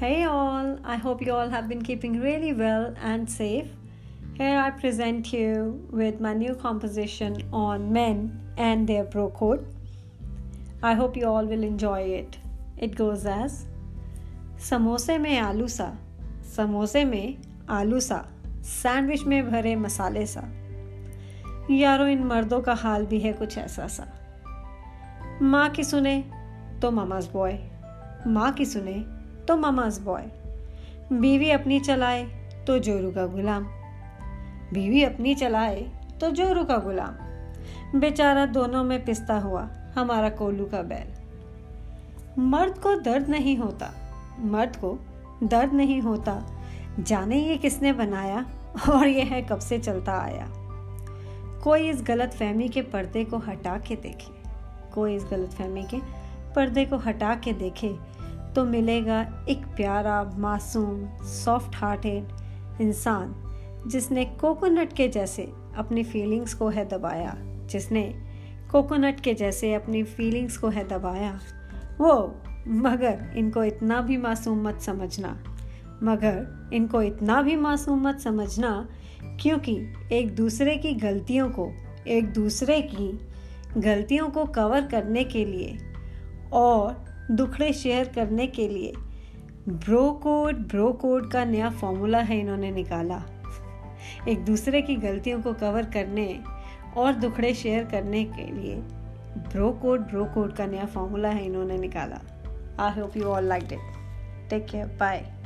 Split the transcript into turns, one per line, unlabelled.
Hey all, I hope you all have been keeping really well and safe. Here I present you with my new composition on men and their bro code. I hope you all will enjoy it. It goes as समोसे में आलू सा समोसे में आलू सा sandwich में भरे मसाले सा यारो इन मर्दों का हाल भी है कुछ ऐसा सा माँ की सुने तो मामाज बॉय। माँ की सुने तो मामाज बॉय। बीवी अपनी चलाए तो जोरू का गुलाम। बीवी अपनी चलाए तो जोरू का गुलाम। बेचारा दोनों में पिसता हुआ, हमारा कोलू का बैल। मर्द को दर्द नहीं होता। मर्द को दर्द नहीं होता। जाने ये किसने बनाया और ये है कब से चलता आया। कोई इस गलत फहमी के पर्दे को हटा के देखे। कोई इस गलत फहमी के पर्दे को हटा के देखे तो मिलेगा एक प्यारा, मासूम सॉफ्ट हार्टेड इंसान, जिसने कोकोनट के जैसे अपनी फीलिंग्स को है दबाया, जिसने कोकोनट के जैसे अपनी फीलिंग्स को है दबाया। वो, मगर इनको इतना भी मासूम मत समझना। मगर इनको इतना भी मासूम मत समझना क्योंकि एक दूसरे की गलतियों को, एक दूसरे की गलतियों को कवर करने के लिए और दुखड़े शेयर करने के लिए ब्रो कोड ब्रो कोड का नया फॉर्मूला है इन्होंने निकाला। एक दूसरे की गलतियों को कवर करने और दुखड़े शेयर करने के लिए ब्रो कोड ब्रो कोड का नया फॉर्मूला है इन्होंने निकाला। I hope you all like it take care bye